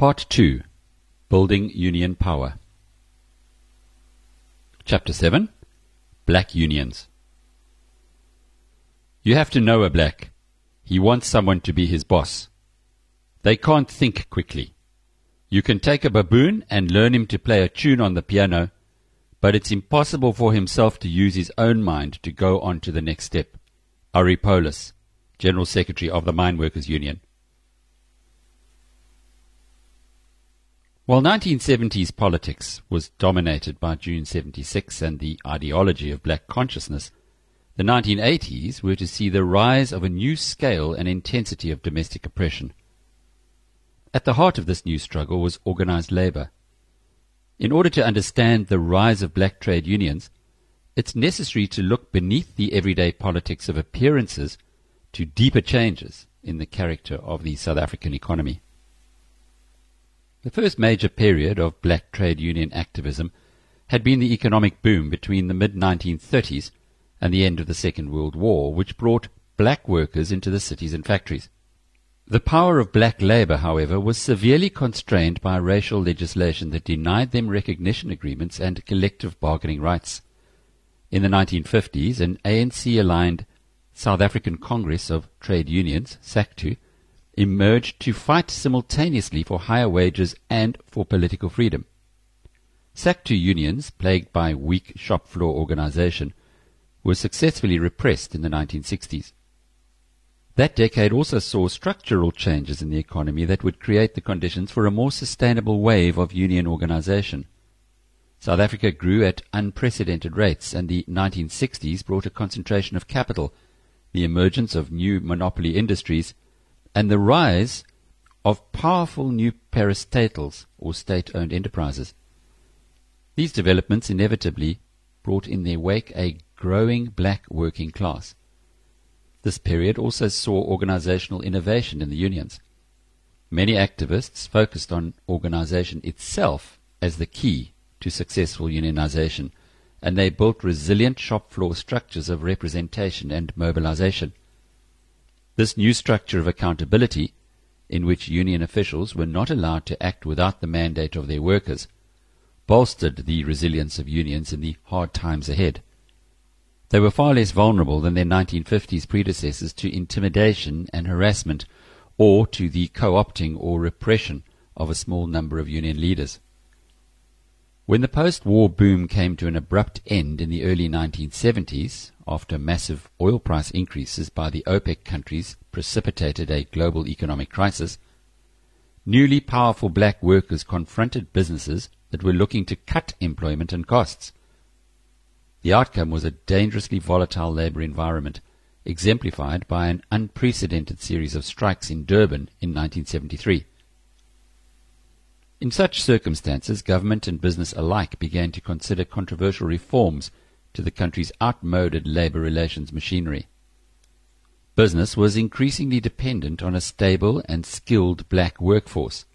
Part 2 Building Union Power. Chapter 7 Black Unions. You have to know a black. He wants someone to be his boss. They can't think quickly. You can take a baboon and learn him to play a tune on the piano, but it's impossible for himself to use his own mind to go on to the next step. Arrie Paulus, General Secretary of the Mine Workers Union. While 1970s politics was dominated by June 76 and the ideology of black consciousness, the 1980s were to see the rise of a new scale and intensity of domestic oppression. At the heart of this new struggle was organized labor. In order to understand the rise of black trade unions, it's necessary to look beneath the everyday politics of appearances to deeper changes in the character of the South African economy. The first major period of black trade union activism had been the economic boom between the mid 1930s and the end of the Second World War, which brought black workers into the cities and factories. The power of black labor, however, was severely constrained by racial legislation that denied them recognition agreements and collective bargaining rights. In the 1950s, an ANC aligned South African Congress of Trade Unions, SACTU, emerged to fight simultaneously for higher wages and for political freedom. SACTU unions, plagued by weak shop floor organization, were successfully repressed in the 1960s. That decade also saw structural changes in the economy that would create the conditions for a more sustainable wave of union organization. South Africa grew at unprecedented rates, and the 1960s brought a concentration of capital, the emergence of new monopoly industries, and the rise of powerful new parastatals or state-owned enterprises. These developments inevitably brought in their wake a growing black working class. This period also saw organizational innovation in the unions. Many activists focused on organization itself as the key to successful unionization, and they built resilient shop floor structures of representation and mobilization. This new structure of accountability, in which union officials were not allowed to act without the mandate of their workers, bolstered the resilience of unions in the hard times ahead. They were far less vulnerable than their 1950s predecessors to intimidation and harassment or to the co-opting or repression of a small number of union leaders. When the post-war boom came to an abrupt end in the early 1970s, after massive oil price increases by the OPEC countries precipitated a global economic crisis, newly powerful black workers confronted businesses that were looking to cut employment and costs. The outcome was a dangerously volatile labor environment, exemplified by an unprecedented series of strikes in Durban in 1973. In such circumstances, government and business alike began to consider controversial reforms to the country's outmoded labor relations machinery. Business was increasingly dependent on a stable and skilled black workforce.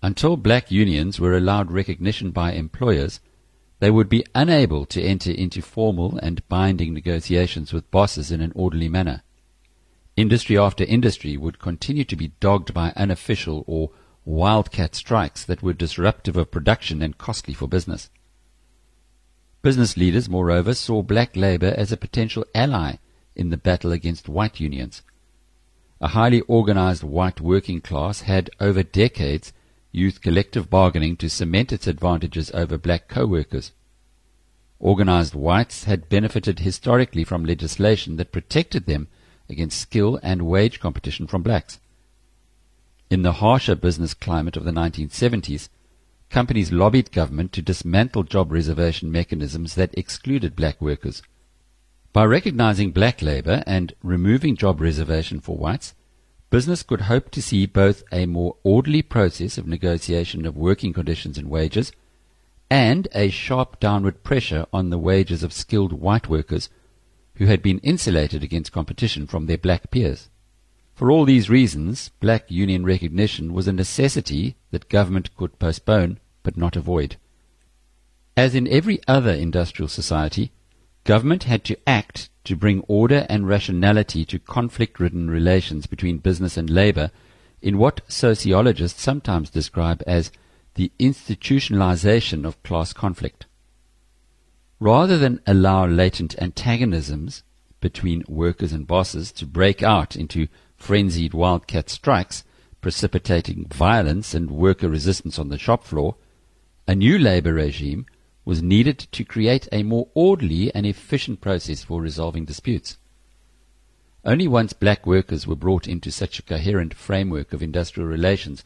Until black unions were allowed recognition by employers, they would be unable to enter into formal and binding negotiations with bosses in an orderly manner. Industry after industry would continue to be dogged by unofficial or wildcat strikes that were disruptive of production and costly for business. Business leaders, moreover, saw black labor as a potential ally in the battle against white unions. A highly organized white working class had, over decades, used collective bargaining to cement its advantages over black co-workers. Organized whites had benefited historically from legislation that protected them against skill and wage competition from blacks. In the harsher business climate of the 1970s, companies lobbied government to dismantle job reservation mechanisms that excluded black workers. By recognizing black labor and removing job reservation for whites, business could hope to see both a more orderly process of negotiation of working conditions and wages and a sharp downward pressure on the wages of skilled white workers who had been insulated against competition from their black peers. For all these reasons, black union recognition was a necessity that government could postpone but not avoid. As in every other industrial society, government had to act to bring order and rationality to conflict ridden relations between business and labor in what sociologists sometimes describe as the institutionalization of class conflict. Rather than allow latent antagonisms between workers and bosses to break out into frenzied wildcat strikes, precipitating violence and worker resistance on the shop floor, a new labor regime was needed to create a more orderly and efficient process for resolving disputes. Only once black workers were brought into such a coherent framework of industrial relations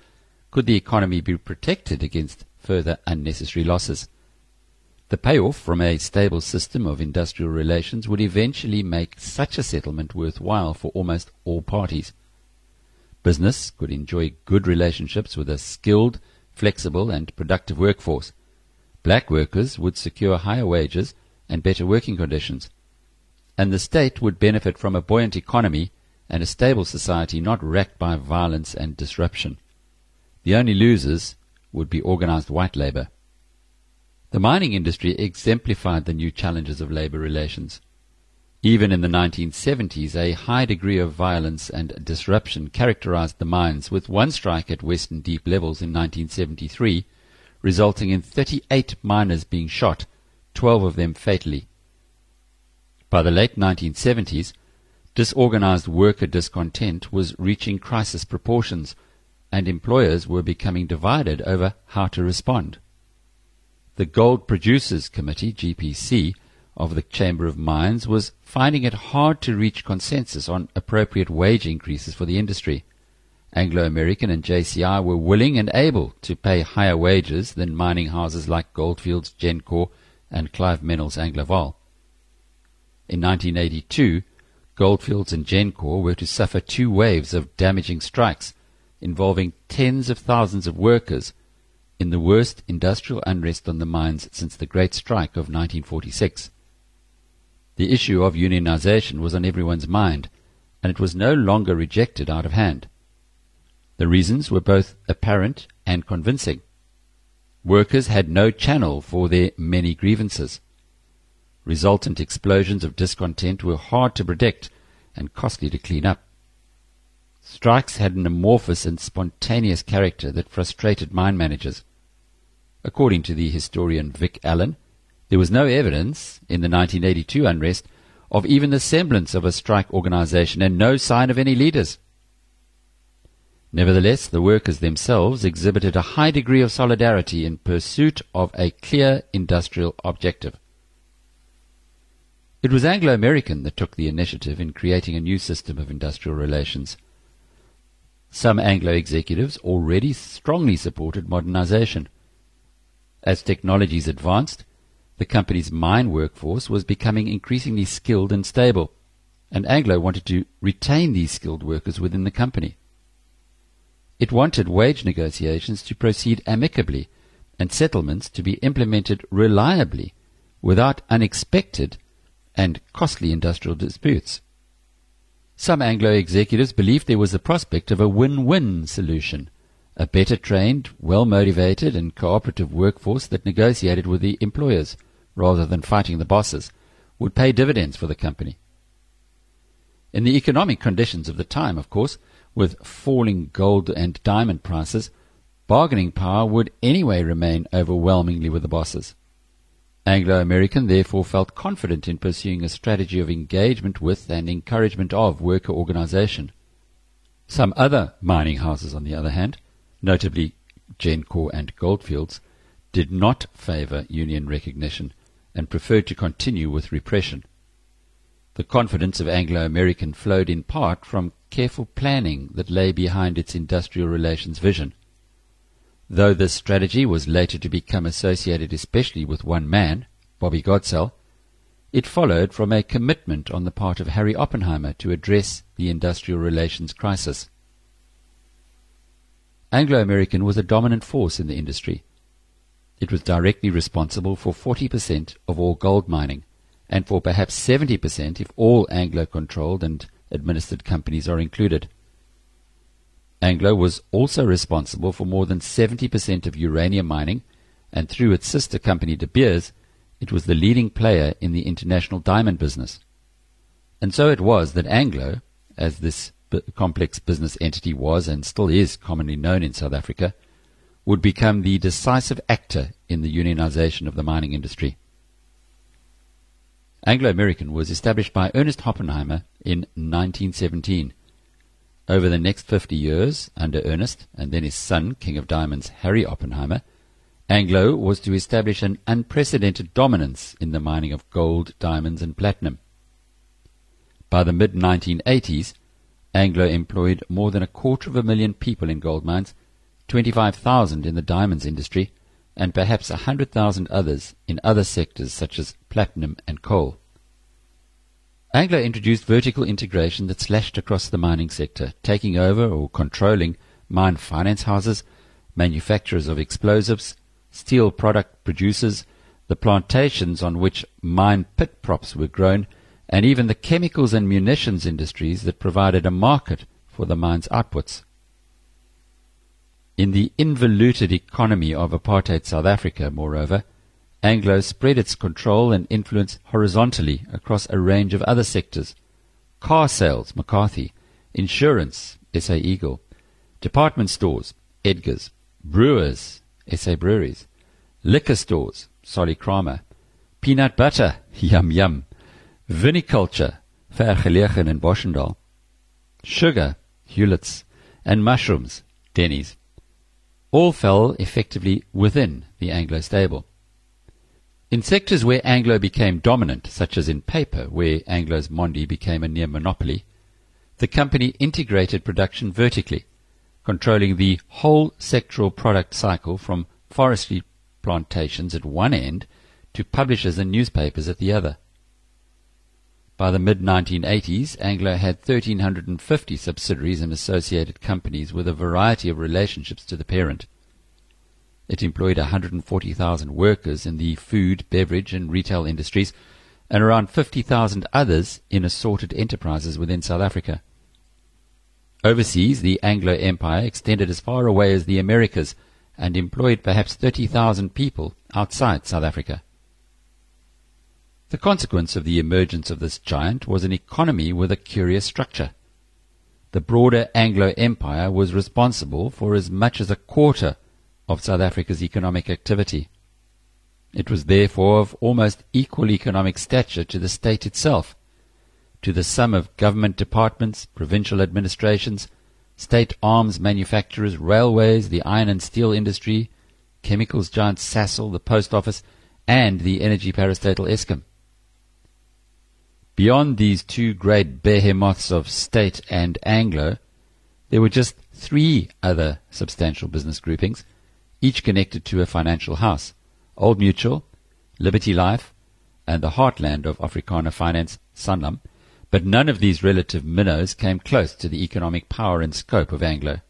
could the economy be protected against further unnecessary losses. The payoff from a stable system of industrial relations would eventually make such a settlement worthwhile for almost all parties. Business could enjoy good relationships with a skilled, flexible, and productive workforce. Black workers would secure higher wages and better working conditions. And the state would benefit from a buoyant economy and a stable society not wrecked by violence and disruption. The only losers would be organized white labor. The mining industry exemplified the new challenges of labor relations. Even in the 1970s, a high degree of violence and disruption characterized the mines, with one strike at Western Deep levels in 1973, resulting in 38 miners being shot, 12 of them fatally. By the late 1970s, disorganized worker discontent was reaching crisis proportions, and employers were becoming divided over how to respond. The Gold Producers Committee, GPC, of the Chamber of Mines was finding it hard to reach consensus on appropriate wage increases for the industry. Anglo American and JCI were willing and able to pay higher wages than mining houses like Goldfields, Gencor, and Clive Menell's Anglovaal. In 1982, Goldfields and Gencor were to suffer two waves of damaging strikes involving tens of thousands of workers in the worst industrial unrest on the mines since the Great Strike of 1946. The issue of unionization was on everyone's mind, and it was no longer rejected out of hand. The reasons were both apparent and convincing. Workers had no channel for their many grievances. Resultant explosions of discontent were hard to predict and costly to clean up. Strikes had an amorphous and spontaneous character that frustrated mine managers. According to the historian Vic Allen, there was no evidence in the 1982 unrest of even the semblance of a strike organization and no sign of any leaders. Nevertheless, the workers themselves exhibited a high degree of solidarity in pursuit of a clear industrial objective. It was Anglo American that took the initiative in creating a new system of industrial relations. Some Anglo executives already strongly supported modernization. As technologies advanced, the company's mine workforce was becoming increasingly skilled and stable, and Anglo wanted to retain these skilled workers within the company. It wanted wage negotiations to proceed amicably and settlements to be implemented reliably without unexpected and costly industrial disputes. Some Anglo executives believed there was the prospect of a win-win solution a better trained, well motivated, and cooperative workforce that negotiated with the employers rather than fighting the bosses would pay dividends for the company. In the economic conditions of the time, of course, with falling gold and diamond prices, bargaining power would anyway remain overwhelmingly with the bosses. Anglo American therefore felt confident in pursuing a strategy of engagement with and encouragement of worker organization. Some other mining houses, on the other hand, notably Gencor and Goldfields, did not favor union recognition and preferred to continue with repression. The confidence of Anglo American flowed in part from careful planning that lay behind its industrial relations vision. Though this strategy was later to become associated especially with one man, Bobby Godsell, it followed from a commitment on the part of Harry Oppenheimer to address the industrial relations crisis. Anglo American was a dominant force in the industry. It was directly responsible for 40% of all gold mining, and for perhaps 70% if all Anglo controlled and administered companies are included. Anglo was also responsible for more than 70% of uranium mining, and through its sister company De Beers, it was the leading player in the international diamond business. And so it was that Anglo, as this complex business entity was and still is commonly known in South Africa, would become the decisive actor in the unionization of the mining industry. Anglo American was established by Ernest Oppenheimer in 1917. Over the next 50 years, under Ernest and then his son, King of Diamonds Harry Oppenheimer, Anglo was to establish an unprecedented dominance in the mining of gold, diamonds, and platinum. By the mid 1980s, Anglo employed more than a quarter of a million people in gold mines, 25,000 in the diamonds industry, and perhaps a 100,000 others in other sectors such as platinum and coal. Anglo introduced vertical integration that slashed across the mining sector, taking over or controlling mine finance houses, manufacturers of explosives, steel product producers, the plantations on which mine pit props were grown, and even the chemicals and munitions industries that provided a market for the mine's outputs. In the involuted economy of apartheid South Africa, moreover, Anglo spread its control and influence horizontally across a range of other sectors. Car sales, McCarthy, insurance, SA Eagle, department stores, Edgar's, brewers, SA Breweries, liquor stores, Solly Kramer, peanut butter, Yum Yum, viniculture, Vergelegen in Boschendal, sugar, Hulett's, and mushrooms, Denny's. All fell effectively within the Anglo stable. In sectors where Anglo became dominant, such as in paper, where Anglo's Mondi became a near monopoly, the company integrated production vertically, controlling the whole sectoral product cycle from forestry plantations at one end to publishers and newspapers at the other. By the mid 1980s, Anglo had 1,350 subsidiaries and associated companies with a variety of relationships to the parent. It employed 140,000 workers in the food, beverage, and retail industries, and around 50,000 others in assorted enterprises within South Africa. Overseas, the Anglo Empire extended as far away as the Americas and employed perhaps 30,000 people outside South Africa. The consequence of the emergence of this giant was an economy with a curious structure. The broader Anglo Empire was responsible for as much as a quarter of South Africa's economic activity. It was therefore of almost equal economic stature to the state itself, to the sum of government departments, provincial administrations, state arms manufacturers, railways, the iron and steel industry, chemicals giant Sasol, the post office, and the energy parastatal Eskom. Beyond these two great behemoths of state and Anglo, there were just three other substantial business groupings – each connected to a financial house Old Mutual, Liberty Life, and the heartland of Afrikaner finance, Sanlam, but none of these relative minnows came close to the economic power and scope of Anglo.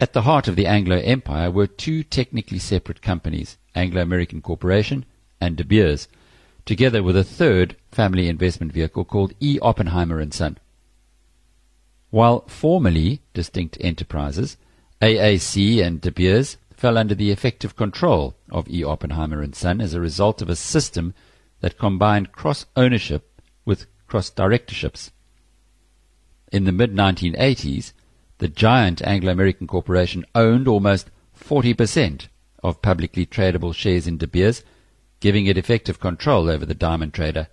At the heart of the Anglo Empire were two technically separate companies, Anglo American Corporation and De Beers, together with a third family investment vehicle called E. Oppenheimer and Son. While formally distinct enterprises, AAC and De Beers fell under the effective control of E. Oppenheimer and Son as a result of a system that combined cross-ownership with cross-directorships. In the mid-1980s, the giant Anglo-American corporation owned almost 40% of publicly tradable shares in De Beers, giving it effective control over the diamond trader.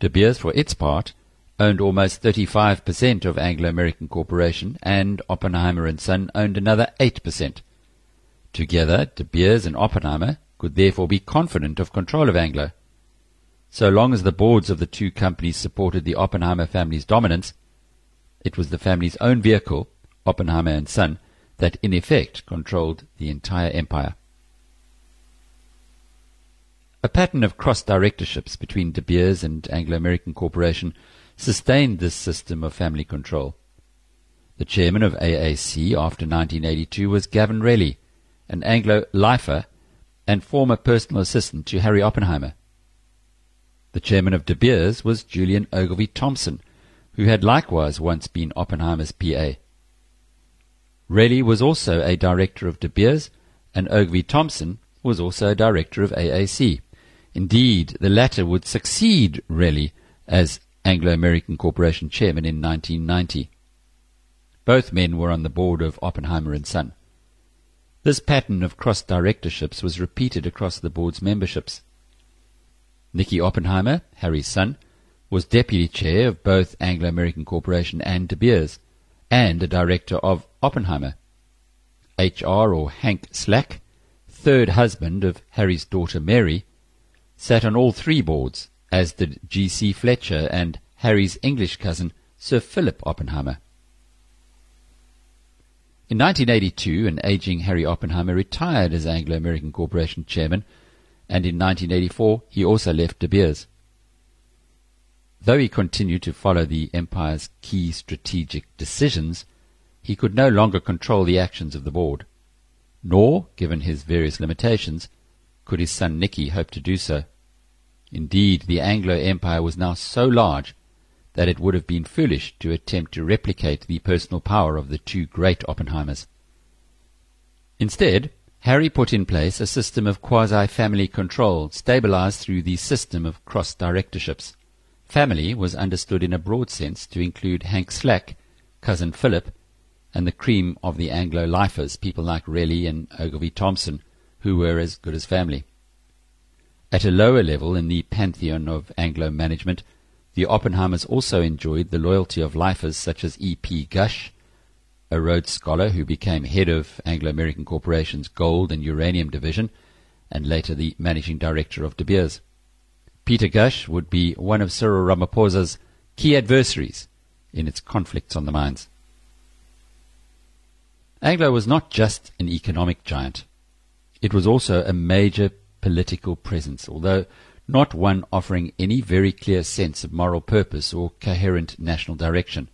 De Beers, for its part, owned almost 35% of Anglo-American Corporation, and Oppenheimer and Son owned another 8%. Together, De Beers and Oppenheimer could therefore be confident of control of Anglo. So long as the boards of the two companies supported the Oppenheimer family's dominance, it was the family's own vehicle, Oppenheimer and Son, that in effect controlled the entire empire. A pattern of cross directorships between De Beers and Anglo American Corporation sustained this system of family control. The chairman of AAC after 1982 was Gavin Relly, an Anglo lifer and former personal assistant to Harry Oppenheimer. The chairman of De Beers was Julian Ogilvy Thompson, who had likewise once been Oppenheimer's PA. Relly was also a director of De Beers, and Ogilvy Thompson was also a director of AAC. Indeed, the latter would succeed Relly as Anglo American Corporation chairman in 1990. Both men were on the board of Oppenheimer and Son. This pattern of cross directorships was repeated across the board's memberships. Nicky Oppenheimer, Harry's son, was deputy chair of both Anglo American Corporation and De Beers, and a director of Oppenheimer. H.R. or Hank Slack, third husband of Harry's daughter Mary, sat on all three boards, as did G.C. Fletcher and Harry's English cousin Sir Philip Oppenheimer. In 1982, an aging Harry Oppenheimer retired as Anglo American Corporation chairman, and in 1984 he also left De Beers. Though he continued to follow the empire's key strategic decisions, he could no longer control the actions of the board. Nor, given his various limitations, could his son Nicky hope to do so. Indeed, the Anglo Empire was now so large that it would have been foolish to attempt to replicate the personal power of the two great Oppenheimers. Instead, Harry put in place a system of quasi-family control stabilized through the system of cross-directorships. Family was understood in a broad sense to include Hank Slack, cousin Philip, and the cream of the Anglo lifers, people like Relly and Ogilvy Thompson, who were as good as family. At a lower level in the pantheon of Anglo management, the Oppenheimers also enjoyed the loyalty of lifers such as E. P. Gush, a Rhodes Scholar who became head of Anglo American Corporation's gold and uranium division, and later the managing director of De Beers. Peter Gush would be one of Cyril Ramaphosa's key adversaries in its conflicts on the mines. Anglo was not just an economic giant. It was also a major political presence, although not one offering any very clear sense of moral purpose or coherent national direction.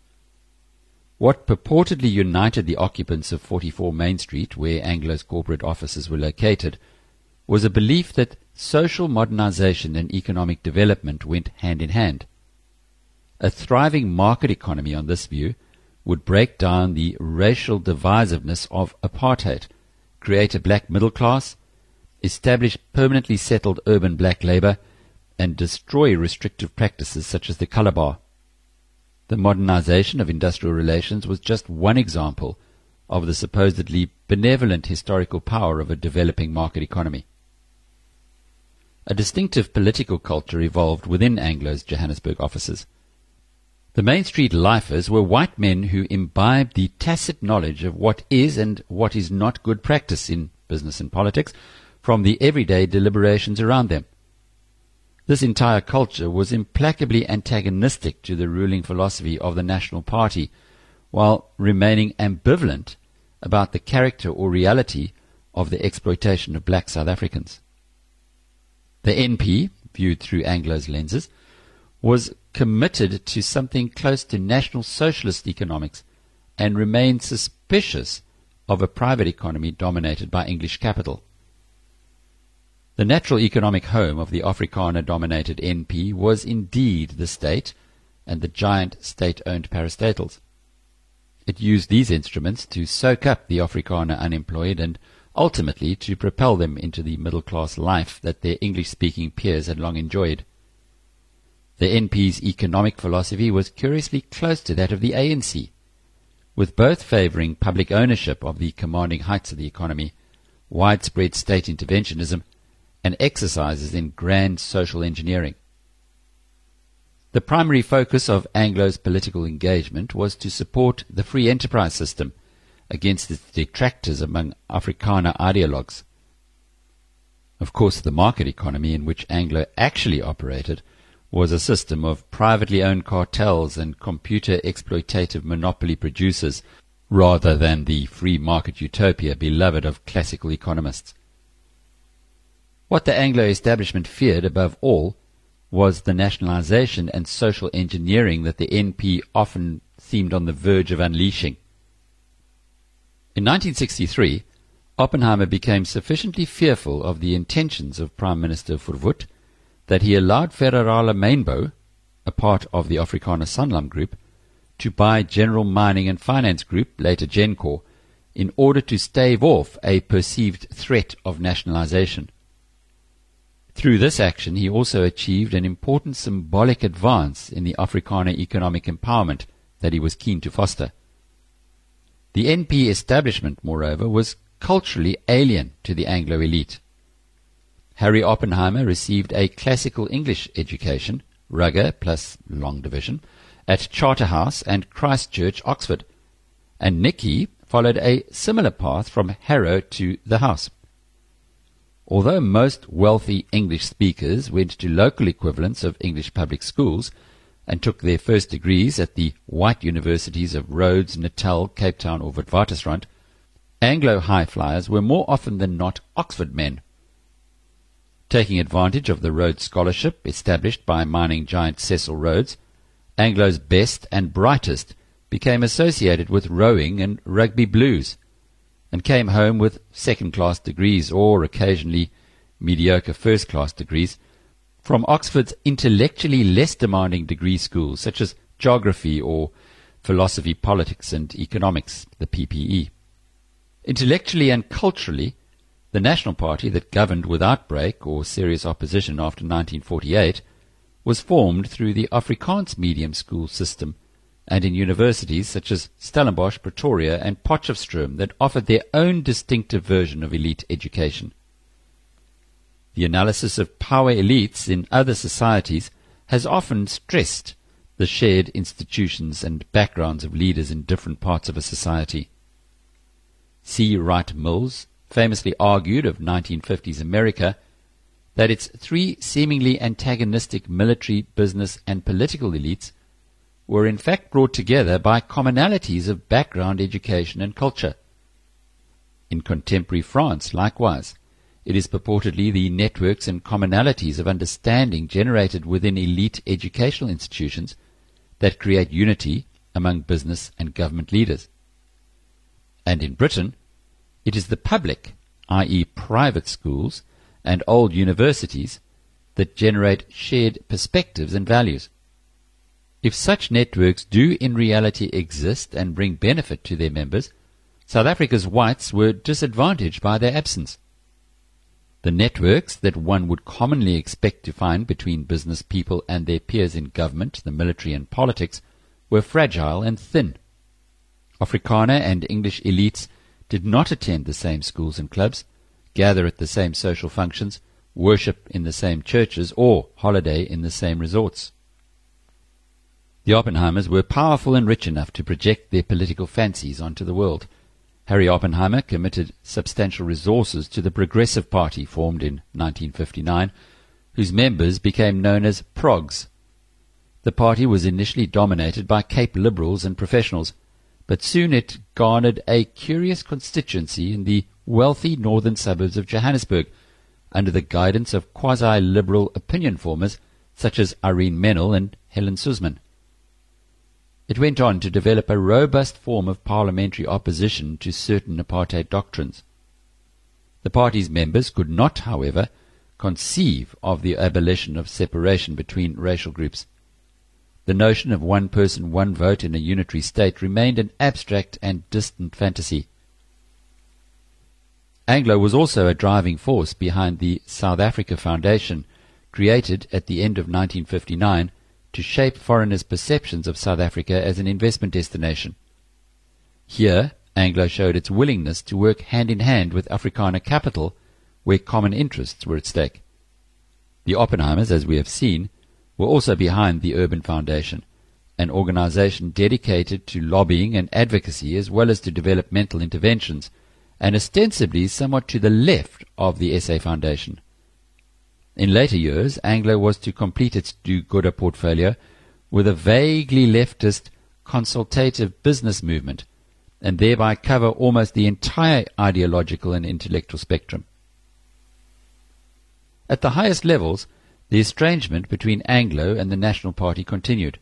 What purportedly united the occupants of 44 Main Street, where Anglo's corporate offices were located, was a belief that social modernization and economic development went hand in hand. A thriving market economy on this view would break down the racial divisiveness of apartheid, create a black middle class, establish permanently settled urban black labor, and destroy restrictive practices such as the color bar. The modernization of industrial relations was just one example of the supposedly benevolent historical power of a developing market economy. A distinctive political culture evolved within Anglo's Johannesburg offices. The Main Street lifers were white men who imbibed the tacit knowledge of what is and what is not good practice in business and politics from the everyday deliberations around them. This entire culture was implacably antagonistic to the ruling philosophy of the National Party, while remaining ambivalent about the character or reality of the exploitation of black South Africans. The NP, viewed through Anglo's lenses, was committed to something close to National Socialist economics and remained suspicious of a private economy dominated by English capital. The natural economic home of the Afrikaner dominated NP was indeed the state and the giant state owned parastatals. It used these instruments to soak up the Afrikaner unemployed and ultimately to propel them into the middle class life that their English speaking peers had long enjoyed. The NP's economic philosophy was curiously close to that of the ANC, with both favoring public ownership of the commanding heights of the economy, widespread state interventionism, and exercises in grand social engineering. The primary focus of Anglo's political engagement was to support the free enterprise system against its detractors among Afrikaner ideologues. Of course, the market economy in which Anglo actually operated was a system of privately owned cartels and computer exploitative monopoly producers rather than the free market utopia beloved of classical economists. What the Anglo establishment feared above all was the nationalization and social engineering that the NP often seemed on the verge of unleashing. In 1963, Oppenheimer became sufficiently fearful of the intentions of Prime Minister Verwoerd that he allowed Federale Mynbou, a part of the Afrikaner Sanlam Group, to buy General Mining and Finance Group, later Gencor, in order to stave off a perceived threat of nationalization. Through this action, he also achieved an important symbolic advance in the Afrikaner economic empowerment that he was keen to foster. The NP establishment, moreover, was culturally alien to the Anglo elite. Harry Oppenheimer received a classical English education, Rugger plus long division, at Charterhouse and Christ Church, Oxford, and Nicky followed a similar path from Harrow to the House. Although most wealthy English speakers went to local equivalents of English public schools and took their first degrees at the white universities of Rhodes, Natal, Cape Town, or Witwatersrand, Anglo high flyers were more often than not Oxford men. Taking advantage of the Rhodes Scholarship established by mining giant Cecil Rhodes, Anglo's best and brightest became associated with rowing and rugby blues and came home with second class degrees or occasionally mediocre first class degrees from Oxford's intellectually less demanding degree schools such as geography or philosophy, politics and economics, the PPE. Intellectually and culturally, the National Party that governed without break or serious opposition after 1948 was formed through the Afrikaans medium school system and in universities such as Stellenbosch, Pretoria, and Potchefstroom that offered their own distinctive version of elite education. The analysis of power elites in other societies has often stressed the shared institutions and backgrounds of leaders in different parts of a society. C. Wright Mills famously argued of 1950s America that its three seemingly antagonistic military, business, and political elites were in fact brought together by commonalities of background, education, and culture. In contemporary France, likewise, it is purportedly the networks and commonalities of understanding generated within elite educational institutions that create unity among business and government leaders. And in Britain, it is the public, i.e., private schools and old universities, that generate shared perspectives and values. If such networks do in reality exist and bring benefit to their members, South Africa's whites were disadvantaged by their absence. The networks that one would commonly expect to find between business people and their peers in government, the military, and politics were fragile and thin. Afrikaner and English elites did not attend the same schools and clubs, gather at the same social functions, worship in the same churches, or holiday in the same resorts. The Oppenheimers were powerful and rich enough to project their political fancies onto the world. Harry Oppenheimer committed substantial resources to the Progressive Party formed in 1959, whose members became known as PROGs. The party was initially dominated by Cape liberals and professionals, but soon it garnered a curious constituency in the wealthy northern suburbs of Johannesburg, under the guidance of quasi-liberal opinion formers such as Irene Menell and Helen Suzman. It went on to develop a robust form of parliamentary opposition to certain apartheid doctrines. The party's members could not, however, conceive of the abolition of separation between racial groups. The notion of one person, one vote in a unitary state remained an abstract and distant fantasy. Anglo was also a driving force behind the South Africa Foundation, created at the end of 1959 to shape foreigners' perceptions of South Africa as an investment destination. Here, Anglo showed its willingness to work hand in hand with Afrikaner capital where common interests were at stake. The Oppenheimers, as we have seen, were also behind the Urban Foundation, an organization dedicated to lobbying and advocacy as well as to developmental interventions, and ostensibly somewhat to the left of the SA Foundation. In later years, Anglo was to complete its do-gooder portfolio with a vaguely leftist consultative business movement and thereby cover almost the entire ideological and intellectual spectrum. At the highest levels, the estrangement between Anglo and the National Party continued.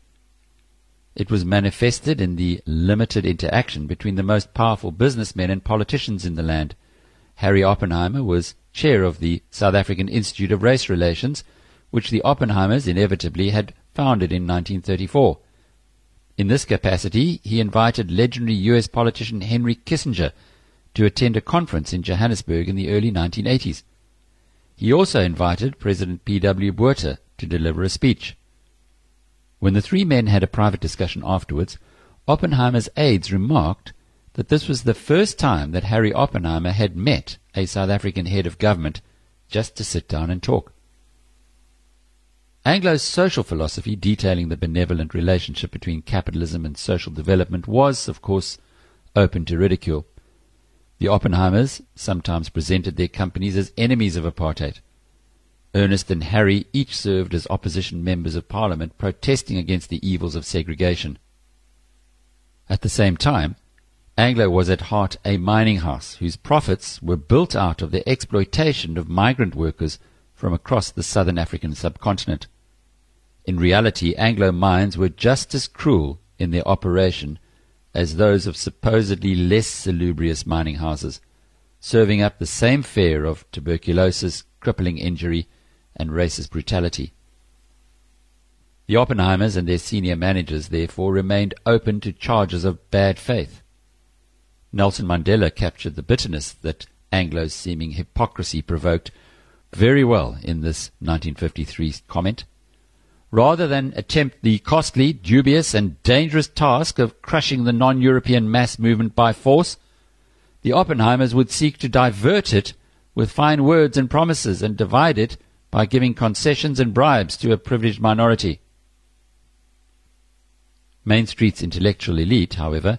It was manifested in the limited interaction between the most powerful businessmen and politicians in the land. Harry Oppenheimer was chair of the South African Institute of Race Relations, which the Oppenheimers inevitably had founded in 1934. In this capacity, he invited legendary U.S. politician Henry Kissinger to attend a conference in Johannesburg in the early 1980s. He also invited President P.W. Botha to deliver a speech. When the three men had a private discussion afterwards, Oppenheimer's aides remarked that this was the first time that Harry Oppenheimer had met a South African head of government just to sit down and talk. Anglo's social philosophy, detailing the benevolent relationship between capitalism and social development, was, of course, open to ridicule. The Oppenheimers sometimes presented their companies as enemies of apartheid. Ernest and Harry each served as opposition members of parliament protesting against the evils of segregation. At the same time, Anglo was at heart a mining house whose profits were built out of the exploitation of migrant workers from across the southern African subcontinent. In reality, Anglo mines were just as cruel in their operation as those of supposedly less salubrious mining houses, serving up the same fare of tuberculosis, crippling injury, and racist brutality. The Oppenheimers and their senior managers, therefore, remained open to charges of bad faith. Nelson Mandela captured the bitterness that Anglo's seeming hypocrisy provoked very well in this 1953 comment. Rather than attempt the costly, dubious, and dangerous task of crushing the non European mass movement by force, the Oppenheimers would seek to divert it with fine words and promises and divide it by giving concessions and bribes to a privileged minority. Main Street's intellectual elite, however,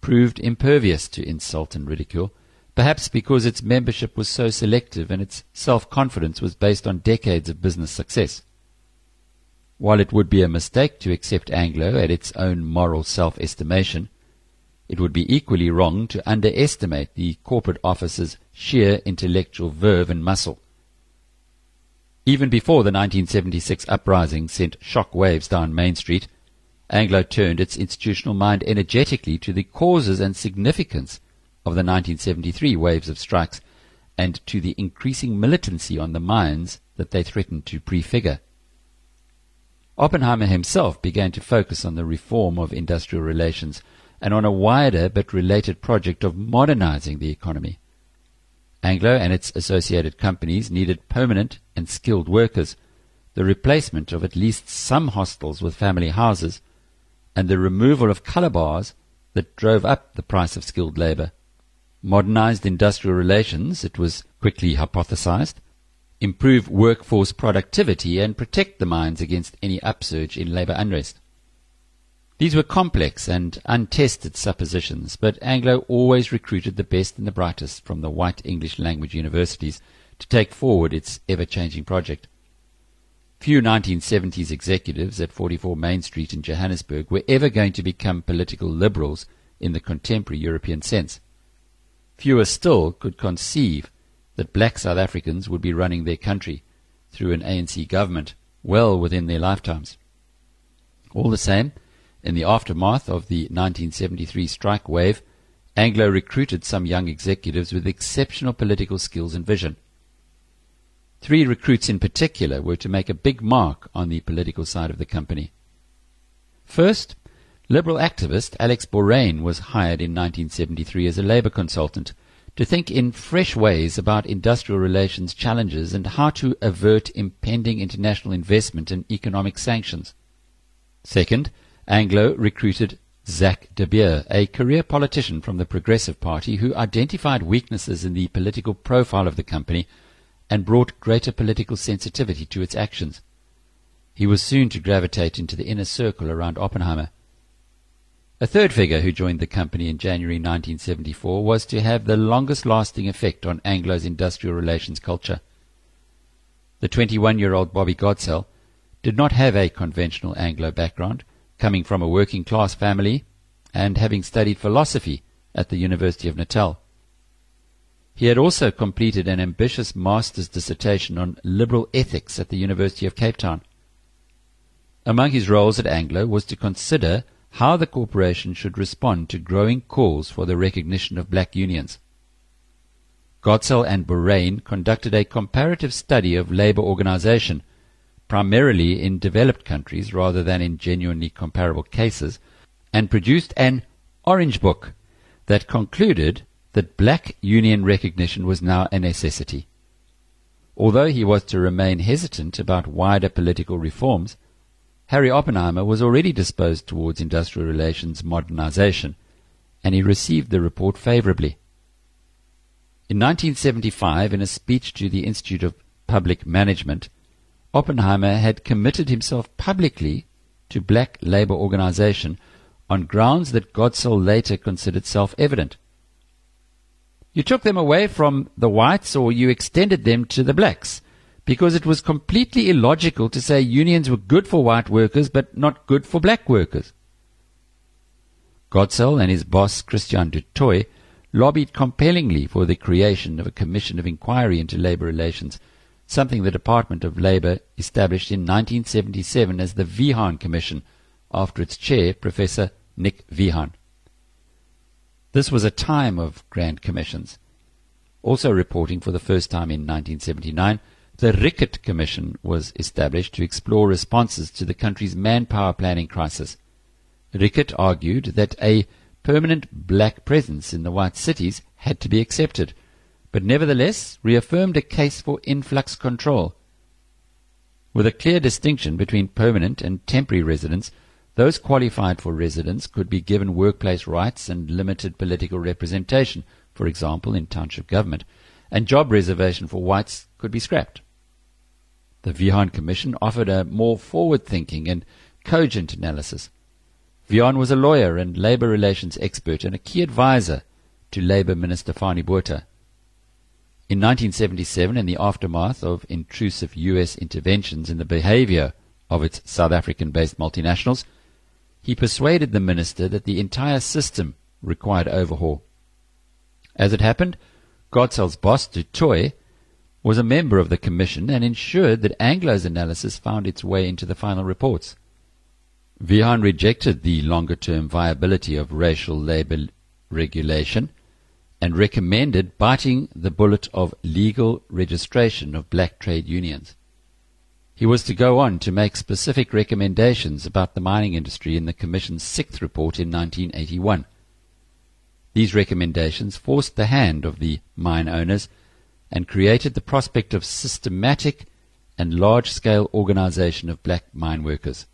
proved impervious to insult and ridicule, perhaps because its membership was so selective and its self-confidence was based on decades of business success. While it would be a mistake to accept Anglo at its own moral self-estimation, it would be equally wrong to underestimate the corporate officer's sheer intellectual verve and muscle. Even before the 1976 uprising sent shock waves down Main Street, Anglo turned its institutional mind energetically to the causes and significance of the 1973 waves of strikes and to the increasing militancy on the mines that they threatened to prefigure. Oppenheimer himself began to focus on the reform of industrial relations and on a wider but related project of modernizing the economy. Anglo and its associated companies needed permanent and skilled workers, the replacement of at least some hostels with family houses, and the removal of color bars that drove up the price of skilled labor. Modernized industrial relations, it was quickly hypothesized, improve workforce productivity and protect the mines against any upsurge in labor unrest. These were complex and untested suppositions, but Anglo always recruited the best and the brightest from the white English language universities to take forward its ever changing project. Few 1970s executives at 44 Main Street in Johannesburg were ever going to become political liberals in the contemporary European sense. Fewer still could conceive that black South Africans would be running their country through an ANC government well within their lifetimes. All the same, in the aftermath of the 1973 strike wave, Anglo recruited some young executives with exceptional political skills and vision. Three recruits in particular were to make a big mark on the political side of the company. First, liberal activist Alex Boraine was hired in 1973 as a labor consultant to think in fresh ways about industrial relations challenges and how to avert impending international investment and economic sanctions. Second, Anglo recruited Zach de Beer, a career politician from the Progressive Party who identified weaknesses in the political profile of the company and brought greater political sensitivity to its actions. He was soon to gravitate into the inner circle around Oppenheimer. A third figure who joined the company in January 1974 was to have the longest lasting effect on Anglo's industrial relations culture. The 21 year old Bobby Godsell did not have a conventional Anglo background, coming from a working class family and having studied philosophy at the University of Natal. He had also completed an ambitious master's dissertation on liberal ethics at the University of Cape Town. Among his roles at Anglo was to consider how the corporation should respond to growing calls for the recognition of black unions. Godsell and Boraine conducted a comparative study of labor organization, primarily in developed countries rather than in genuinely comparable cases, and produced an Orange Book that concluded that black union recognition was now a necessity. Although he was to remain hesitant about wider political reforms, Harry Oppenheimer was already disposed towards industrial relations modernization, and he received the report favorably. In 1975, in a speech to the Institute of Public Management, Oppenheimer had committed himself publicly to black labor organization on grounds that Godsell later considered self-evident. You took them away from the whites or you extended them to the blacks because it was completely illogical to say unions were good for white workers but not good for black workers. Godsell and his boss Christian du Toit lobbied compellingly for the creation of a commission of inquiry into labor relations, something the Department of Labor established in 1977 as the Wiehahn Commission after its chair, Professor Nick Wiehahn. This was a time of grand commissions. Also reporting for the first time in 1979 the Riekert Commission was established to explore responses to the country's manpower planning crisis. Riekert argued that a permanent black presence in the white cities had to be accepted, but nevertheless reaffirmed a case for influx control. With a clear distinction between permanent and temporary residents, those qualified for residence could be given workplace rights and limited political representation, for example in township government, and job reservation for whites could be scrapped. The Wiehahn Commission offered a more forward-thinking and cogent analysis. Wiehahn was a lawyer and labor relations expert and a key advisor to Labor Minister Fanie Botha. In 1977, in the aftermath of intrusive U.S. interventions in the behavior of its South African-based multinationals, he persuaded the minister that the entire system required overhaul. As it happened, Godsell's boss, Du Toit, was a member of the commission and ensured that Anglo's analysis found its way into the final reports. Wiehahn rejected the longer-term viability of racial labor regulation and recommended biting the bullet of legal registration of black trade unions. He was to go on to make specific recommendations about the mining industry in the Commission's sixth report in 1981. These recommendations forced the hand of the mine owners and created the prospect of systematic and large-scale organization of black mine workers.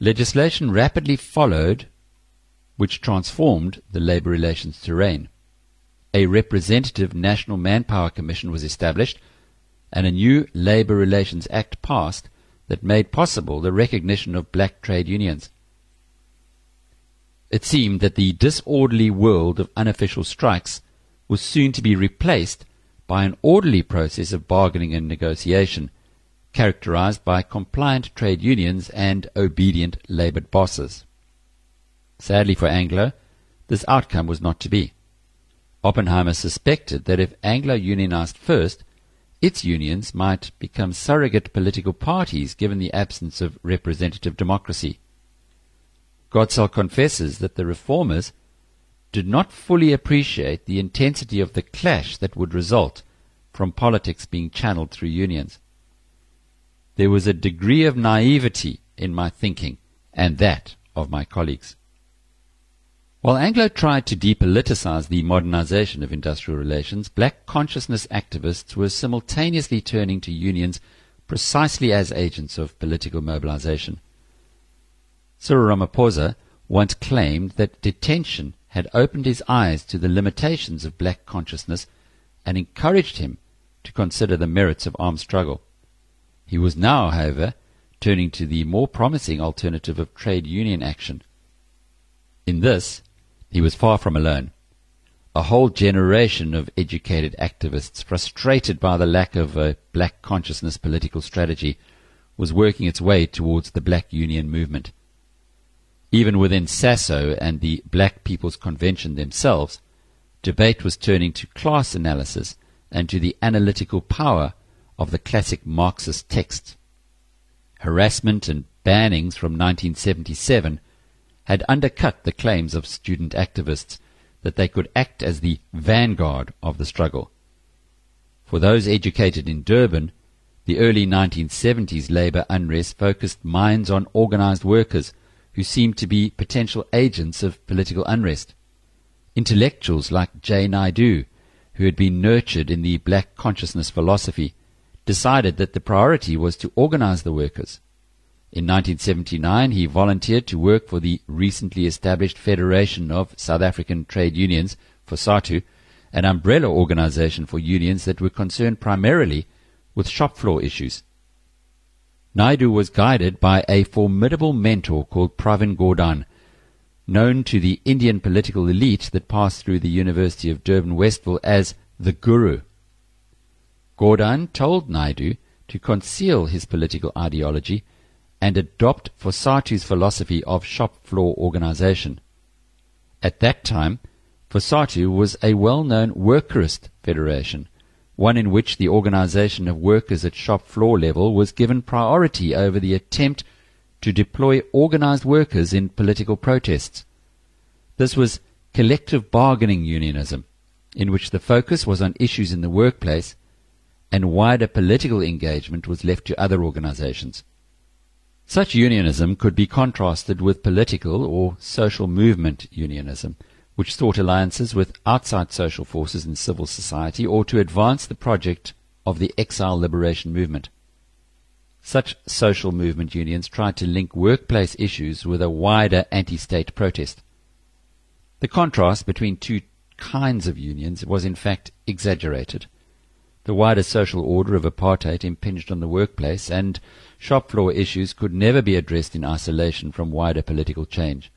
Legislation rapidly followed which transformed the labor relations terrain. A representative National Manpower Commission was established and a new Labor Relations Act passed that made possible the recognition of black trade unions. It seemed that the disorderly world of unofficial strikes was soon to be replaced by an orderly process of bargaining and negotiation, characterized by compliant trade unions and obedient labored bosses. Sadly for Anglo, this outcome was not to be. Oppenheimer suspected that if Anglo unionized first, its unions might become surrogate political parties given the absence of representative democracy. Godsell confesses that the reformers did not fully appreciate the intensity of the clash that would result from politics being channeled through unions. There was a degree of naivety in my thinking and that of my colleagues. While Anglo tried to depoliticize the modernization of industrial relations, black consciousness activists were simultaneously turning to unions precisely as agents of political mobilization. Cyril Ramaphosa once claimed that detention had opened his eyes to the limitations of black consciousness and encouraged him to consider the merits of armed struggle. He was now, however, turning to the more promising alternative of trade union action. In this, he was far from alone. A whole generation of educated activists, frustrated by the lack of a black consciousness political strategy, was working its way towards the black union movement. Even within SASO and the Black People's Convention themselves, debate was turning to class analysis and to the analytical power of the classic Marxist text. Harassment and bannings from 1977 had undercut the claims of student activists that they could act as the vanguard of the struggle. For those educated in Durban, the early 1970s labor unrest focused minds on organized workers who seemed to be potential agents of political unrest. Intellectuals like Jay Naidoo who had been nurtured in the black consciousness philosophy, decided that the priority was to organize the workers. In 1979, he volunteered to work for the recently established Federation of South African Trade Unions, FOSATU, an umbrella organization for unions that were concerned primarily with shop floor issues. Naidoo was guided by a formidable mentor called Pravin Gordhan, known to the Indian political elite that passed through the University of Durban Westville as the Guru. Gordhan told Naidoo to conceal his political ideology and adopt FOSATU's philosophy of shop floor organization. At that time, FOSATU was a well-known workerist federation, one in which the organization of workers at shop floor level was given priority over the attempt to deploy organized workers in political protests. This was collective bargaining unionism, in which the focus was on issues in the workplace and wider political engagement was left to other organizations. Such unionism could be contrasted with political or social movement unionism, which sought alliances with outside social forces in civil society or to advance the project of the exile liberation movement. Such social movement unions tried to link workplace issues with a wider anti-state protest. The contrast between two kinds of unions was in fact exaggerated. The wider social order of apartheid impinged on the workplace, and shop floor issues could never be addressed in isolation from wider political change.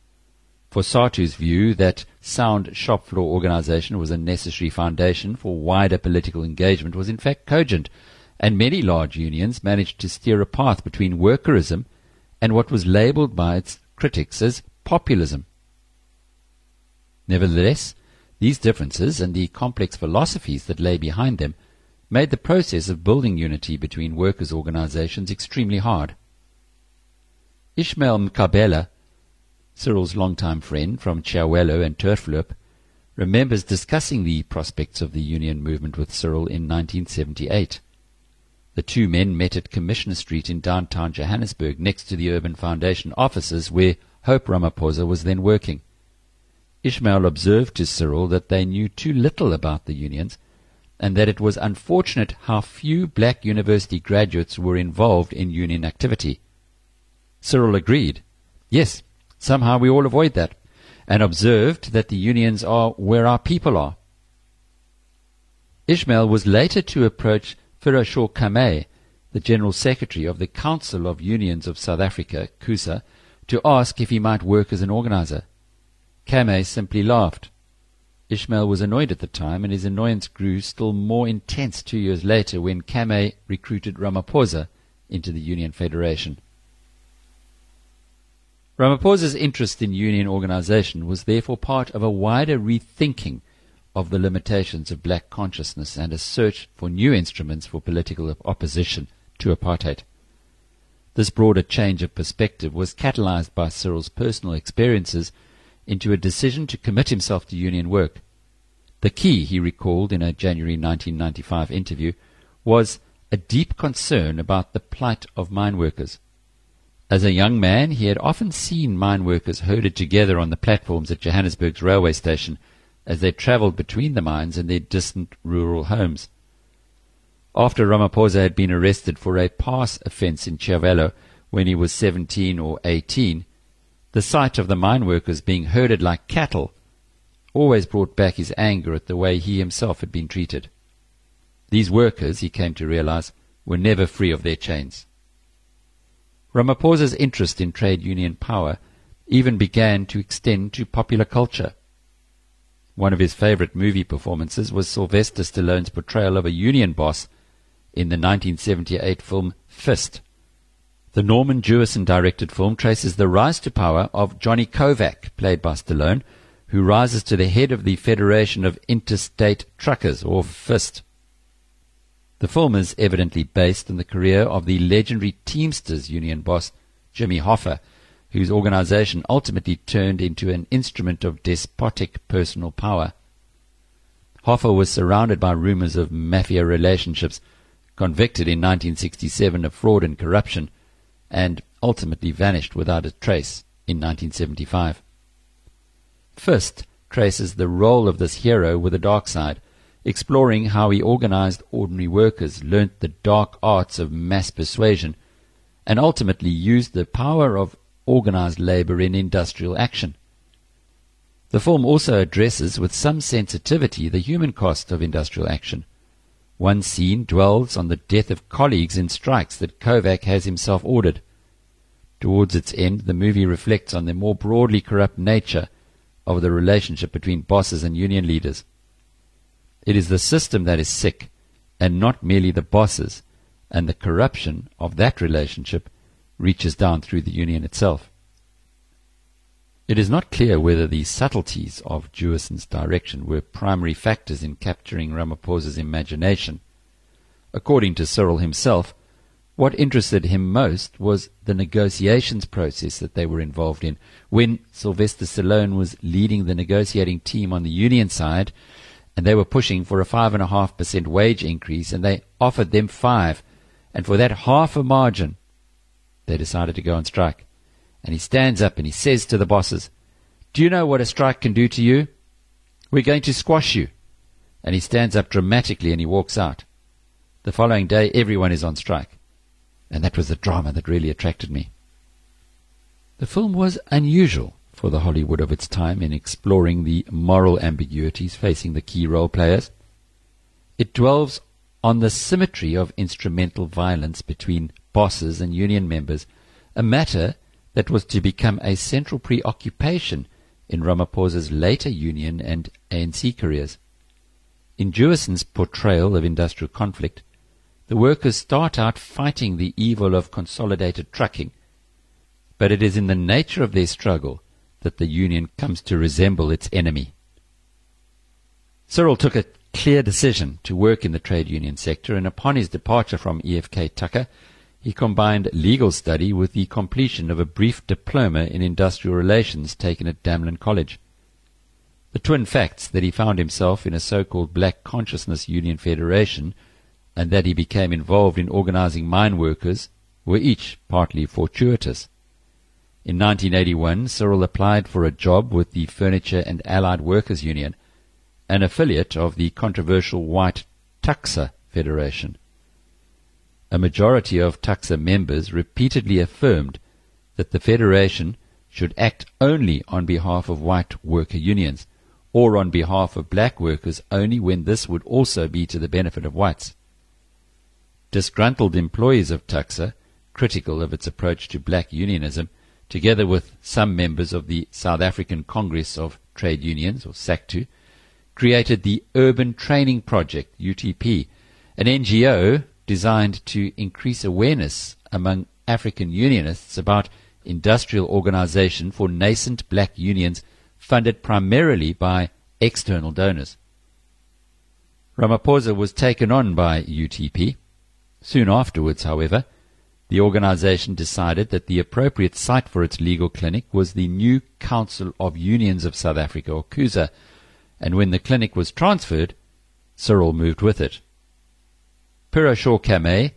FOSATU's view that sound shop floor organization was a necessary foundation for wider political engagement was in fact cogent and many large unions managed to steer a path between workerism and what was labeled by its critics as populism. Nevertheless, these differences and the complex philosophies that lay behind them made the process of building unity between workers' organizations extremely hard. Ishmael Mkhabela, Cyril's longtime friend from Chiawelo and Turfloop, remembers discussing the prospects of the union movement with Cyril in 1978. The two men met at Commissioner Street in downtown Johannesburg next to the Urban Foundation offices where Hope Ramaphosa was then working. Ishmael observed to Cyril that they knew too little about the unions and that it was unfortunate how few black university graduates were involved in union activity. Cyril agreed. Yes, somehow we all avoid that, and observed that the unions are where our people are. Ishmael was later to approach Piroshaw Camay, the General Secretary of the Council of Unions of South Africa, CUSA, to ask if he might work as an organizer. Camay simply laughed. Ishmael was annoyed at the time, and his annoyance grew still more intense two years later when Camay recruited Ramaphosa into the Union Federation. Ramaphosa's interest in union organization was therefore part of a wider rethinking of the limitations of black consciousness and a search for new instruments for political opposition to apartheid. This broader change of perspective was catalyzed by Cyril's personal experiences into a decision to commit himself to union work. The key, he recalled in a January 1995 interview, was a deep concern about the plight of mine workers. As a young man, he had often seen mine workers herded together on the platforms at Johannesburg's railway station as they travelled between the mines and their distant rural homes. After Ramaphosa had been arrested for a pass offence in Chiawelo when he was 17 or 18, the sight of the mine workers being herded like cattle always brought back his anger at the way he himself had been treated. These workers, he came to realize, were never free of their chains. Ramaphosa's interest in trade union power even began to extend to popular culture. One of his favorite movie performances was Sylvester Stallone's portrayal of a union boss in the 1978 film Fist. The Norman Jewison directed film traces the rise to power of Johnny Kovac, played by Stallone, who rises to the head of the Federation of Interstate Truckers, or FIST. The film is evidently based on the career of the legendary Teamsters union boss, Jimmy Hoffa, whose organization ultimately turned into an instrument of despotic personal power. Hoffa was surrounded by rumors of mafia relationships, convicted in 1967 of fraud and corruption, and ultimately vanished without a trace in 1975. Fist traces the role of this hero with a dark side, exploring how he organized ordinary workers, learnt the dark arts of mass persuasion, and ultimately used the power of organized labor in industrial action. The film also addresses with some sensitivity the human cost of industrial action. One scene dwells on the death of colleagues in strikes that Kovac has himself ordered. Towards its end, the movie reflects on the more broadly corrupt nature of the relationship between bosses and union leaders. It is the system that is sick, and not merely the bosses, and the corruption of that relationship reaches down through the union itself. It is not clear whether the subtleties of Jewison's direction were primary factors in capturing Ramaphosa's imagination. According to Cyril himself, what interested him most was the negotiations process that they were involved in. When Sylvester Stallone was leading the negotiating team on the union side, and they were pushing for a five and a half percent wage increase, and they offered them five, and for that half a margin, they decided to go on strike. And he stands up and he says to the bosses, Do you know what a strike can do to you? We're going to squash you. And he stands up dramatically and he walks out. The following day, everyone is on strike. And that was the drama that really attracted me. The film was unusual for the Hollywood of its time in exploring the moral ambiguities facing the key role players. It dwells on the symmetry of instrumental violence between bosses and union members, a matter that was to become a central preoccupation in Ramaphosa's later union and ANC careers. In Jewison's portrayal of industrial conflict, the workers start out fighting the evil of consolidated trucking, but it is in the nature of their struggle that the union comes to resemble its enemy. Cyril took a clear decision to work in the trade union sector, and upon his departure from EFK Tucker, he combined legal study with the completion of a brief diploma in industrial relations taken at Damelin College. The twin facts that he found himself in a so-called Black Consciousness Union Federation and that he became involved in organizing mine workers were each partly fortuitous. In 1981, Cyril applied for a job with the Furniture and Allied Workers Union, an affiliate of the controversial white TUCSA Federation. A majority of TUCSA members repeatedly affirmed that the Federation should act only on behalf of white worker unions, or on behalf of black workers only when this would also be to the benefit of whites. Disgruntled employees of TUCSA, critical of its approach to black unionism, together with some members of the South African Congress of Trade Unions, or SACTU, created the Urban Training Project, UTP, an NGO designed to increase awareness among African Unionists about industrial organization for nascent black unions funded primarily by external donors. Ramaphosa was taken on by UTP. Soon afterwards, however, the organization decided that the appropriate site for its legal clinic was the new Council of Unions of South Africa, or CUSA, and when the clinic was transferred, Cyril moved with it. Piroshaw Camay,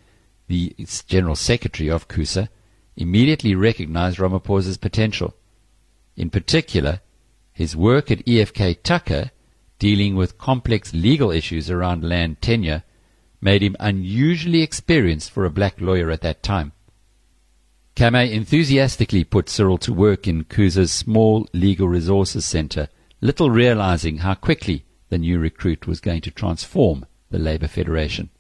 the General Secretary of CUSA, immediately recognized Ramaphosa's potential. In particular, his work at EFK Tucker, dealing with complex legal issues around land tenure, made him unusually experienced for a black lawyer at that time. Camay enthusiastically put Cyril to work in CUSA's small legal resources center, little realizing how quickly the new recruit was going to transform the Labour Federation.